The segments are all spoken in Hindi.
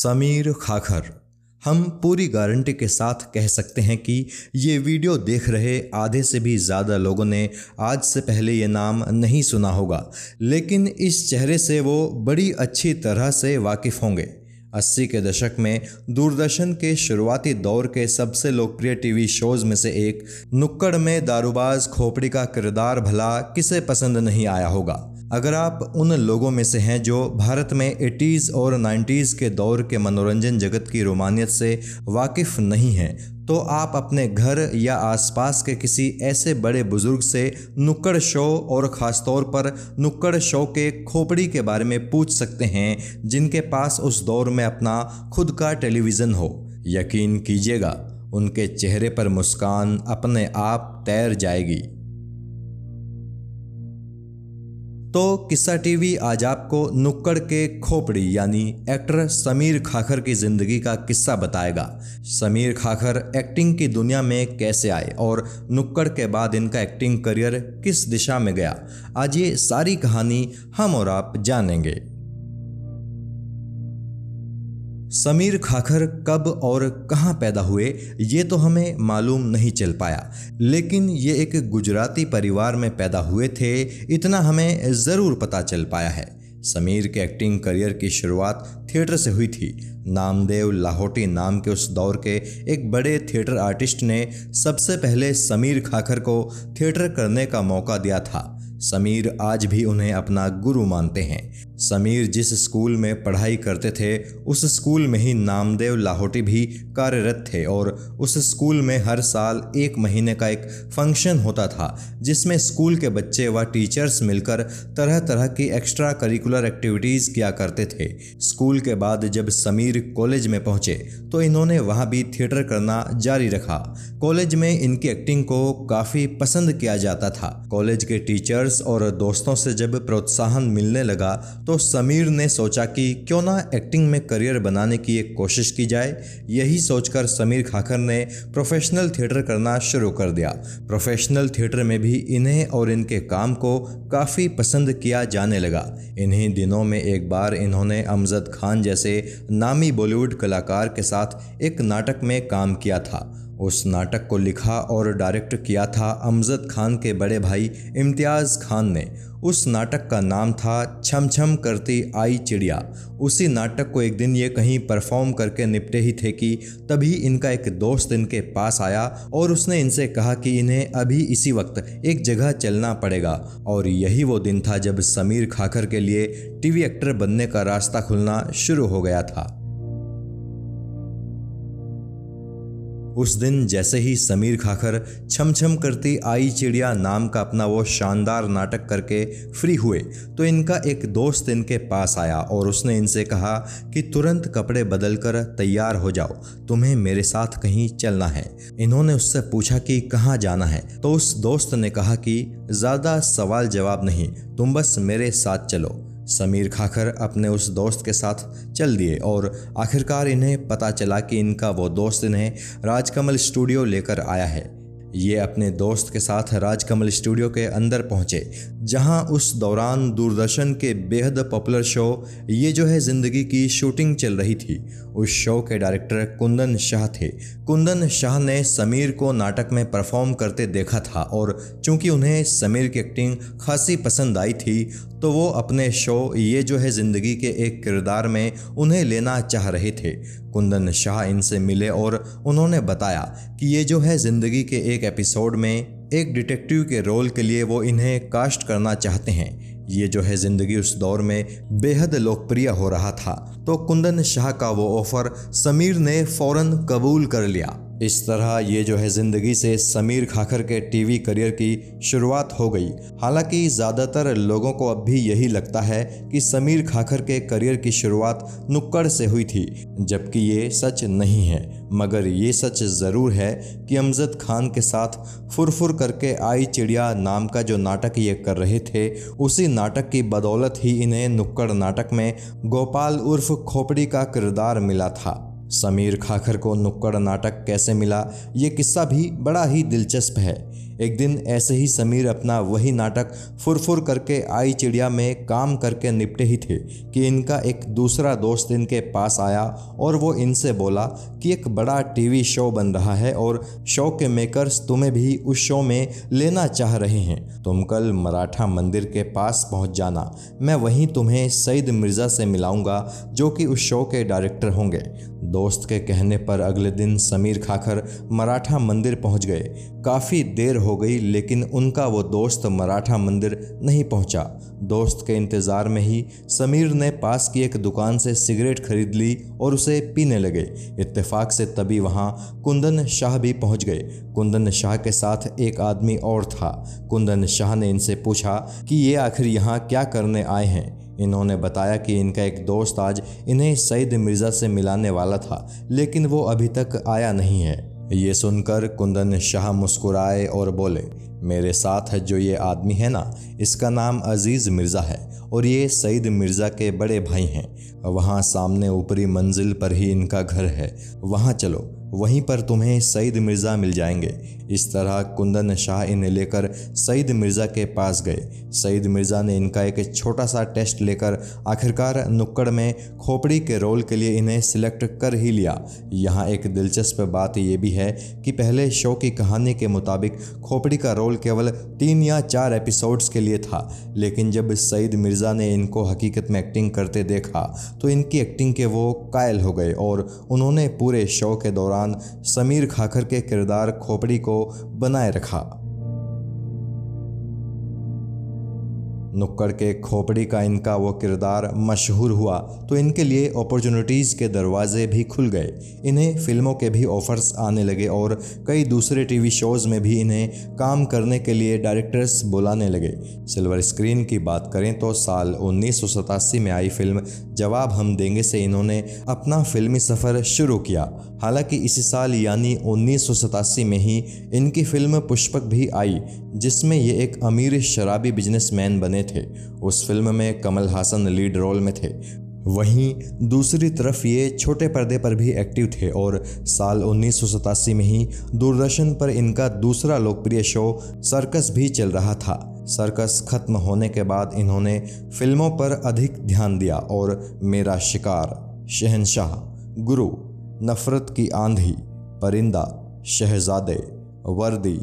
समीर खाखर। हम पूरी गारंटी के साथ कह सकते हैं कि ये वीडियो देख रहे आधे से भी ज़्यादा लोगों ने आज से पहले ये नाम नहीं सुना होगा, लेकिन इस चेहरे से वो बड़ी अच्छी तरह से वाकिफ़ होंगे। अस्सी के दशक में दूरदर्शन के शुरुआती दौर के सबसे लोकप्रिय टीवी शोज़ में से एक नुक्कड़ में दारूबाज खोपड़ी का किरदार भला किसे पसंद नहीं आया होगा। अगर आप उन लोगों में से हैं जो भारत में 80s और 90s के दौर के मनोरंजन जगत की रोमानियत से वाकिफ़ नहीं हैं तो आप अपने घर या आसपास के किसी ऐसे बड़े बुज़ुर्ग से नुक्कड़ शो और ख़ास तौर पर नुक्कड़ शो के खोपड़ी के बारे में पूछ सकते हैं, जिनके पास उस दौर में अपना खुद का टेलीविज़न हो। यकीन कीजिएगा, उनके चेहरे पर मुस्कान अपने आप तैर जाएगी। तो किस्सा टीवी आज आपको नुक्कड़ के खोपड़ी, यानी एक्टर समीर खाखर की ज़िंदगी का किस्सा बताएगा। समीर खाखर एक्टिंग की दुनिया में कैसे आए और नुक्कड़ के बाद इनका एक्टिंग करियर किस दिशा में गया? आज ये सारी कहानी हम और आप जानेंगे। समीर खाखर कब और कहाँ पैदा हुए, ये तो हमें मालूम नहीं चल पाया। लेकिन ये एक गुजराती परिवार में पैदा हुए थे, इतना हमें ज़रूर पता चल पाया है। समीर के एक्टिंग करियर की शुरुआत थिएटर से हुई थी। नामदेव लाहौटी नाम के उस दौर के एक बड़े थिएटर आर्टिस्ट ने सबसे पहले समीर खाखर को थिएटर करने का मौका दिया था। समीर आज भी उन्हें अपना गुरु मानते हैं। समीर जिस स्कूल में पढ़ाई करते थे, उस स्कूल में ही नामदेव लाहौटी भी कार्यरत थे और उस स्कूल में हर साल एक महीने का एक फ़ंक्शन होता था, जिसमें स्कूल के बच्चे व टीचर्स मिलकर तरह तरह की एक्स्ट्रा करिकुलर एक्टिविटीज़ किया करते थे। स्कूल के बाद जब समीर कॉलेज में पहुँचे तो इन्होंने वहाँ भी थिएटर करना जारी रखा। कॉलेज में इनकी एक्टिंग को काफ़ी पसंद किया जाता था। कॉलेज के टीचर्स और दोस्तों से जब प्रोत्साहन मिलने लगा तो समीर ने सोचा कि क्यों ना एक्टिंग में करियर बनाने की एक कोशिश की जाए। यही सोचकर समीर खाकर ने प्रोफेशनल थिएटर करना शुरू कर दिया। प्रोफेशनल थिएटर में भी इन्हें और इनके काम को काफ़ी पसंद किया जाने लगा। इन्हीं दिनों में एक बार इन्होंने अमजद खान जैसे नामी बॉलीवुड कलाकार के साथ एक नाटक में काम किया था। उस नाटक को लिखा और डायरेक्ट किया था अमजद खान के बड़े भाई इम्तियाज़ खान ने। उस नाटक का नाम था छम छम करती आई चिड़िया। उसी नाटक को एक दिन ये कहीं परफॉर्म करके निपटे ही थे कि तभी इनका एक दोस्त इनके पास आया और उसने इनसे कहा कि इन्हें अभी इसी वक्त एक जगह चलना पड़ेगा। और यही वो दिन था जब समीर खाकर के लिए टीवी एक्टर बनने का रास्ता खुलना शुरू हो गया था। उस दिन जैसे ही समीर खाखर छम छम करती आई चिड़िया नाम का अपना वो शानदार नाटक करके फ्री हुए तो इनका एक दोस्त इनके पास आया और उसने इनसे कहा कि तुरंत कपड़े बदल कर तैयार हो जाओ, तुम्हें मेरे साथ कहीं चलना है। इन्होंने उससे पूछा कि कहाँ जाना है तो उस दोस्त ने कहा कि ज़्यादा सवाल जवाब नहीं, तुम बस मेरे साथ चलो। समीर खाखर अपने उस दोस्त के साथ चल दिए और आखिरकार इन्हें पता चला कि इनका वो दोस्त इन्हें राजकमल स्टूडियो लेकर आया है। ये अपने दोस्त के साथ राजकमल स्टूडियो के अंदर पहुँचे, जहाँ उस दौरान दूरदर्शन के बेहद पॉपुलर शो ये जो है ज़िंदगी की शूटिंग चल रही थी, उस शो के डायरेक्टर कुंदन शाह थे। कुंदन शाह ने समीर को नाटक में परफॉर्म करते देखा था और चूँकि उन्हें समीर की एक्टिंग खासी पसंद आई थी तो वो अपने शो, ये जो है ज़िंदगी के एक किरदार में उन्हें लेना चाह रहे थे। कुंदन शाह इनसे मिले और उन्होंने बताया कि ये जो है ज़िंदगी के एक एपिसोड में एक डिटेक्टिव के रोल के लिए वो इन्हें कास्ट करना चाहते हैं। ये जो है ज़िंदगी उस दौर में बेहद लोकप्रिय हो रहा था। तो कुंदन शाह का वो ऑफ़र समीर ने फ़ौरन कबूल कर लिया। इस तरह ये जो है ज़िंदगी से समीर खाखर के टीवी करियर की शुरुआत हो गई। हालाँकि ज़्यादातर लोगों को अब भी यही लगता है कि समीर खाखर के करियर की शुरुआत नुक्कड़ से हुई थी, जबकि ये सच नहीं है। मगर ये सच ज़रूर है कि अमजद खान के साथ फुरफुर करके आई चिड़िया नाम का जो नाटक ये कर रहे थे, उसी नाटक की बदौलत ही इन्हें नुक्कड़ नाटक में गोपाल उर्फ़ खोपड़ी का किरदार मिला था। समीर खाखर को नुक्कड़ नाटक कैसे मिला? ये किस्सा भी बड़ा ही दिलचस्प है। एक दिन ऐसे ही समीर अपना वही नाटक फुरफुर करके आई चिड़िया में काम करके निपटे ही थे कि इनका एक दूसरा दोस्त इनके पास आया और वो इनसे बोला कि एक बड़ा टीवी शो बन रहा है और शो के मेकर्स तुम्हें भी उस शो में लेना चाह रहे हैं। तुम कल मराठा मंदिर के पास पहुँच जाना। मैं वहीं तुम्हें सईद मिर्ज़ा से मिलाऊँगा, जो कि उस शो के डायरेक्टर होंगे। दोस्त के कहने पर अगले दिन समीर खाकर मराठा मंदिर पहुँच गए। काफ़ी देर हो गई, लेकिन उनका वो दोस्त मराठा मंदिर नहीं पहुँचा। दोस्त के इंतज़ार में ही समीर ने पास की एक दुकान से सिगरेट खरीद ली और उसे पीने लगे। इत्तेफाक से तभी वहाँ कुंदन शाह भी पहुँच गए। कुंदन शाह के साथ एक आदमी और था। कुंदन शाह ने इनसे पूछा कि ये आखिर यहाँ क्या करने आए हैं? इन्होंने बताया कि इनका एक दोस्त आज इन्हें सईद मिर्ज़ा से मिलाने वाला था, लेकिन वो अभी तक आया नहीं है। ये सुनकर कुंदन शाह मुस्कुराए और बोले, मेरे साथ जो ये आदमी है ना, इसका नाम अज़ीज़ मिर्ज़ा है और ये सईद मिर्ज़ा के बड़े भाई हैं। वहाँ सामने ऊपरी मंजिल पर ही इनका घर है। वहाँ चलो, वहीं पर तुम्हें सईद मिर्ज़ा मिल जाएँगे। इस तरह कुंदन शाह इन्हें लेकर सईद मिर्ज़ा के पास गए। सईद मिर्ज़ा ने इनका एक छोटा सा टेस्ट लेकर आखिरकार नुक्कड़ में खोपड़ी के रोल के लिए इन्हें सिलेक्ट कर ही लिया। यहाँ एक दिलचस्प बात यह भी है कि पहले शो की कहानी के मुताबिक खोपड़ी का रोल केवल तीन या चार एपिसोड्स के लिए था, लेकिन जब सईद मिर्ज़ा ने इनको हकीकत में एक्टिंग करते देखा तो इनकी एक्टिंग के वो कायल हो गए और उन्होंने पूरे शो के दौरान समीर खाखर के किरदार खोपड़ी को बनाए रखा। नुक्कड़ के खोपड़ी का इनका वो किरदार मशहूर हुआ तो इनके लिए अपॉर्चुनिटीज़ के दरवाजे भी खुल गए। इन्हें फ़िल्मों के भी ऑफर्स आने लगे और कई दूसरे टीवी शोज़ में भी इन्हें काम करने के लिए डायरेक्टर्स बुलाने लगे। सिल्वर स्क्रीन की बात करें तो साल उन्नीस सौ सतासी में आई फ़िल्म जवाब हम देंगे से इन्होंने अपना फिल्मी सफ़र शुरू किया। हालाँकि इसी साल यानी उन्नीस सौ सतासी में ही इनकी फ़िल्म पुष्पक भी आई, जिसमें ये एक अमीर शराबी बिजनेसमैन बने थे। उस फ़िल्म में कमल हासन लीड रोल में थे। वहीं दूसरी तरफ़ ये छोटे पर्दे पर भी एक्टिव थे और साल उन्नीस सौ सतासी में ही दूरदर्शन पर इनका दूसरा लोकप्रिय शो सर्कस भी चल रहा था। सर्कस खत्म होने के बाद इन्होंने फ़िल्मों पर अधिक ध्यान दिया और मेरा शिकार, शहनशाह, गुरु, नफ़रत की आंधी, परिंदा, शहजादे, वर्दी,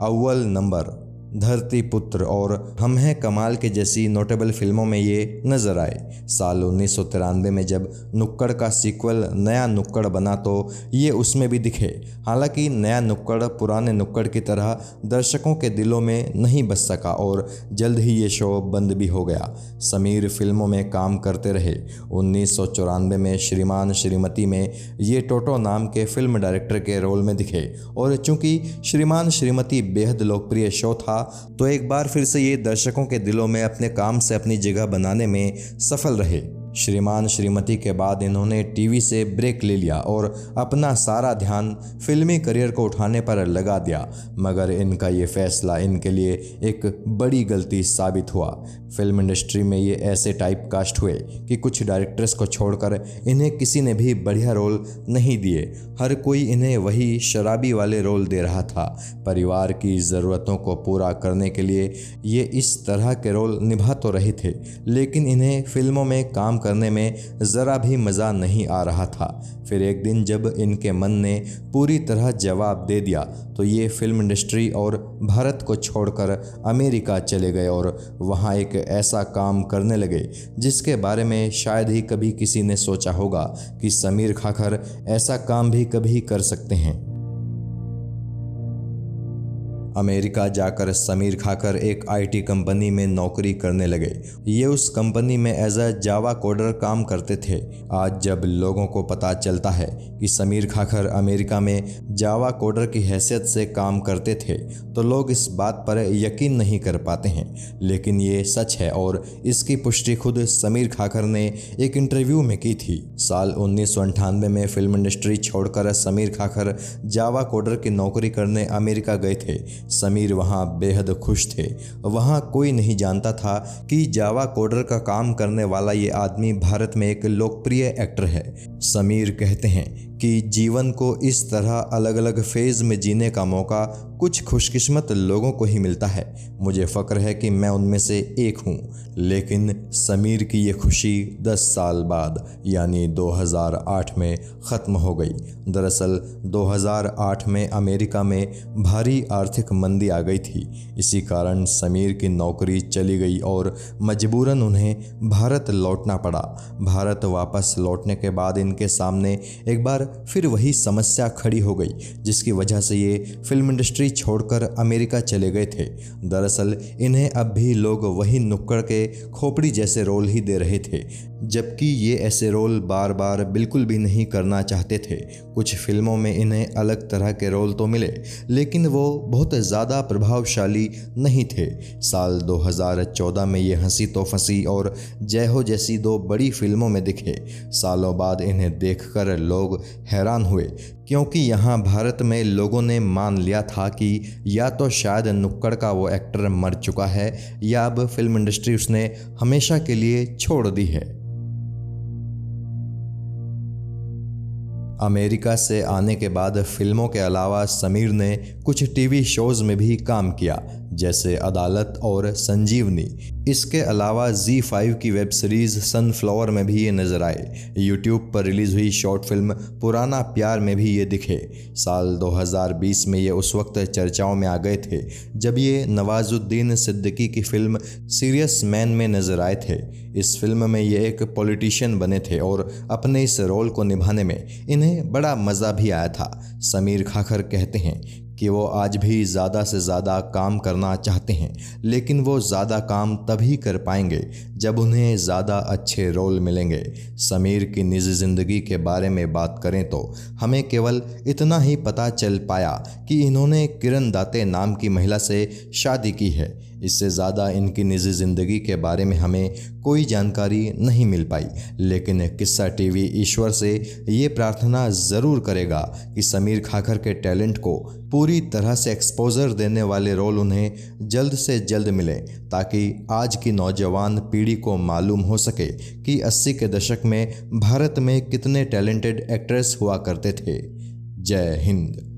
अव्वल नंबर धरती पुत्र और हम हैं कमाल के जैसी नोटेबल फ़िल्मों में ये नज़र आए। साल उन्नीस सौ तिरानवे में जब नुक्कड़ का सीक्वल नया नुक्कड़ बना तो ये उसमें भी दिखे। हालाँकि नया नुक्कड़ पुराने नुक्कड़ की तरह दर्शकों के दिलों में नहीं बच सका और जल्द ही ये शो बंद भी हो गया। समीर फ़िल्मों में काम करते रहे। उन्नीस सौ चौरानवे में श्रीमान श्रीमती में ये टोटो नाम के फ़िल्म डायरेक्टर के रोल में दिखे और चूँकि श्रीमान श्रीमती बेहद लोकप्रिय शो था तो एक बार फिर से ये दर्शकों के दिलों में अपने काम से अपनी जगह बनाने में सफल रहे। श्रीमान श्रीमती के बाद इन्होंने टीवी से ब्रेक ले लिया और अपना सारा ध्यान फिल्मी करियर को उठाने पर लगा दिया। मगर इनका ये फैसला इनके लिए एक बड़ी गलती साबित हुआ। फ़िल्म इंडस्ट्री में ये ऐसे टाइप कास्ट हुए कि कुछ डायरेक्टर्स को छोड़कर इन्हें किसी ने भी बढ़िया रोल नहीं दिए। हर कोई इन्हें वही शराबी वाले रोल दे रहा था। परिवार की ज़रूरतों को पूरा करने के लिए ये इस तरह के रोल निभा तो रहे थे, लेकिन इन्हें फ़िल्मों में काम करने में ज़रा भी मज़ा नहीं आ रहा था। फिर एक दिन जब इनके मन ने पूरी तरह जवाब दे दिया तो ये फ़िल्म इंडस्ट्री और भारत को छोड़कर अमेरिका चले गए और वहाँ एक ऐसा काम करने लगे, जिसके बारे में शायद ही कभी किसी ने सोचा होगा कि समीर खाखर ऐसा काम भी कभी कर सकते हैं। अमेरिका जाकर समीर खाकर एक आईटी कंपनी में नौकरी करने लगे। ये उस कंपनी में एज अ जावा कोडर काम करते थे। आज जब लोगों को पता चलता है कि समीर खाकर अमेरिका में जावा कोडर की हैसियत से काम करते थे तो लोग इस बात पर यकीन नहीं कर पाते हैं। लेकिन ये सच है और इसकी पुष्टि खुद समीर खाकर ने एक इंटरव्यू में की थी। साल उन्नीस सौ अठानवे में फ़िल्म इंडस्ट्री छोड़कर समीर खाकर जावा कोडर की नौकरी करने अमेरिका गए थे। समीर वहाँ बेहद खुश थे। वहाँ कोई नहीं जानता था कि जावा कोडर का काम करने वाला ये आदमी भारत में एक लोकप्रिय एक्टर है। समीर कहते हैं कि जीवन को इस तरह अलग अलग फ़ेज़ में जीने का मौका कुछ खुशकिस्मत लोगों को ही मिलता है। मुझे फ़क्र है कि मैं उनमें से एक हूँ, लेकिन समीर की ये खुशी 10 साल बाद, यानी 2008 में ख़त्म हो गई। दरअसल 2008 में अमेरिका में भारी आर्थिक मंदी आ गई थी। इसी कारण समीर की नौकरी चली गई और मजबूरन उन्हें भारत लौटना पड़ा। भारत वापस लौटने के बाद इनके सामने एक बार फिर वही समस्या खड़ी हो गई, जिसकी वजह से ये फ़िल्म इंडस्ट्री छोड़कर अमेरिका चले गए थे। दरअसल, इन्हें अब भी लोग वही नुक्कड़ के खोपड़ी जैसे रोल ही दे रहे थे। जबकि ये ऐसे रोल बार बार बिल्कुल भी नहीं करना चाहते थे। कुछ फ़िल्मों में इन्हें अलग तरह के रोल तो मिले, लेकिन वो बहुत ज़्यादा प्रभावशाली नहीं थे। साल 2014 में ये हँसी तो फंसी और जय हो जैसी दो बड़ी फ़िल्मों में दिखे। सालों बाद इन्हें देखकर लोग हैरान हुए, क्योंकि यहाँ भारत में लोगों ने मान लिया था कि या तो शायद नुक्कड़ का वो एक्टर मर चुका है, या अब फ़िल्म इंडस्ट्री उसने हमेशा के लिए छोड़ दी है। अमेरिका से आने के बाद फ़िल्मों के अलावा समीर ने कुछ टीवी शोज़ में भी काम किया। जैसे अदालत और संजीवनी। इसके अलावा जी फाइव की वेब सीरीज़ सनफ्लावर में भी ये नज़र आए। यूट्यूब पर रिलीज़ हुई शॉर्ट फ़िल्म पुराना प्यार में भी ये दिखे। साल 2020 में ये उस वक्त चर्चाओं में आ गए थे, जब ये नवाजुद्दीन सिद्दीकी की फ़िल्म सीरियस मैन में नज़र आए थे। इस फ़िल्म में ये एक पॉलिटिशियन बने थे और अपने इस रोल को निभाने में इन्हें बड़ा मज़ा भी आया था। समीर खाखर कहते हैं कि वो आज भी ज़्यादा से ज़्यादा काम करना चाहते हैं, लेकिन वो ज़्यादा काम तभी कर पाएँगे जब उन्हें ज़्यादा अच्छे रोल मिलेंगे। समीर की निजी ज़िंदगी के बारे में बात करें तो हमें केवल इतना ही पता चल पाया कि इन्होंने किरण दाते नाम की महिला से शादी की है। इससे ज़्यादा इनकी निजी ज़िंदगी के बारे में हमें कोई जानकारी नहीं मिल पाई। लेकिन किस्सा टीवी ईश्वर से ये प्रार्थना ज़रूर करेगा कि समीर खाखर के टैलेंट को पूरी तरह से एक्सपोजर देने वाले रोल उन्हें जल्द से जल्द मिले, ताकि आज की नौजवान पीढ़ी को मालूम हो सके कि 80 के दशक में भारत में कितने टैलेंटेड एक्ट्रेस हुआ करते थे। जय हिंद।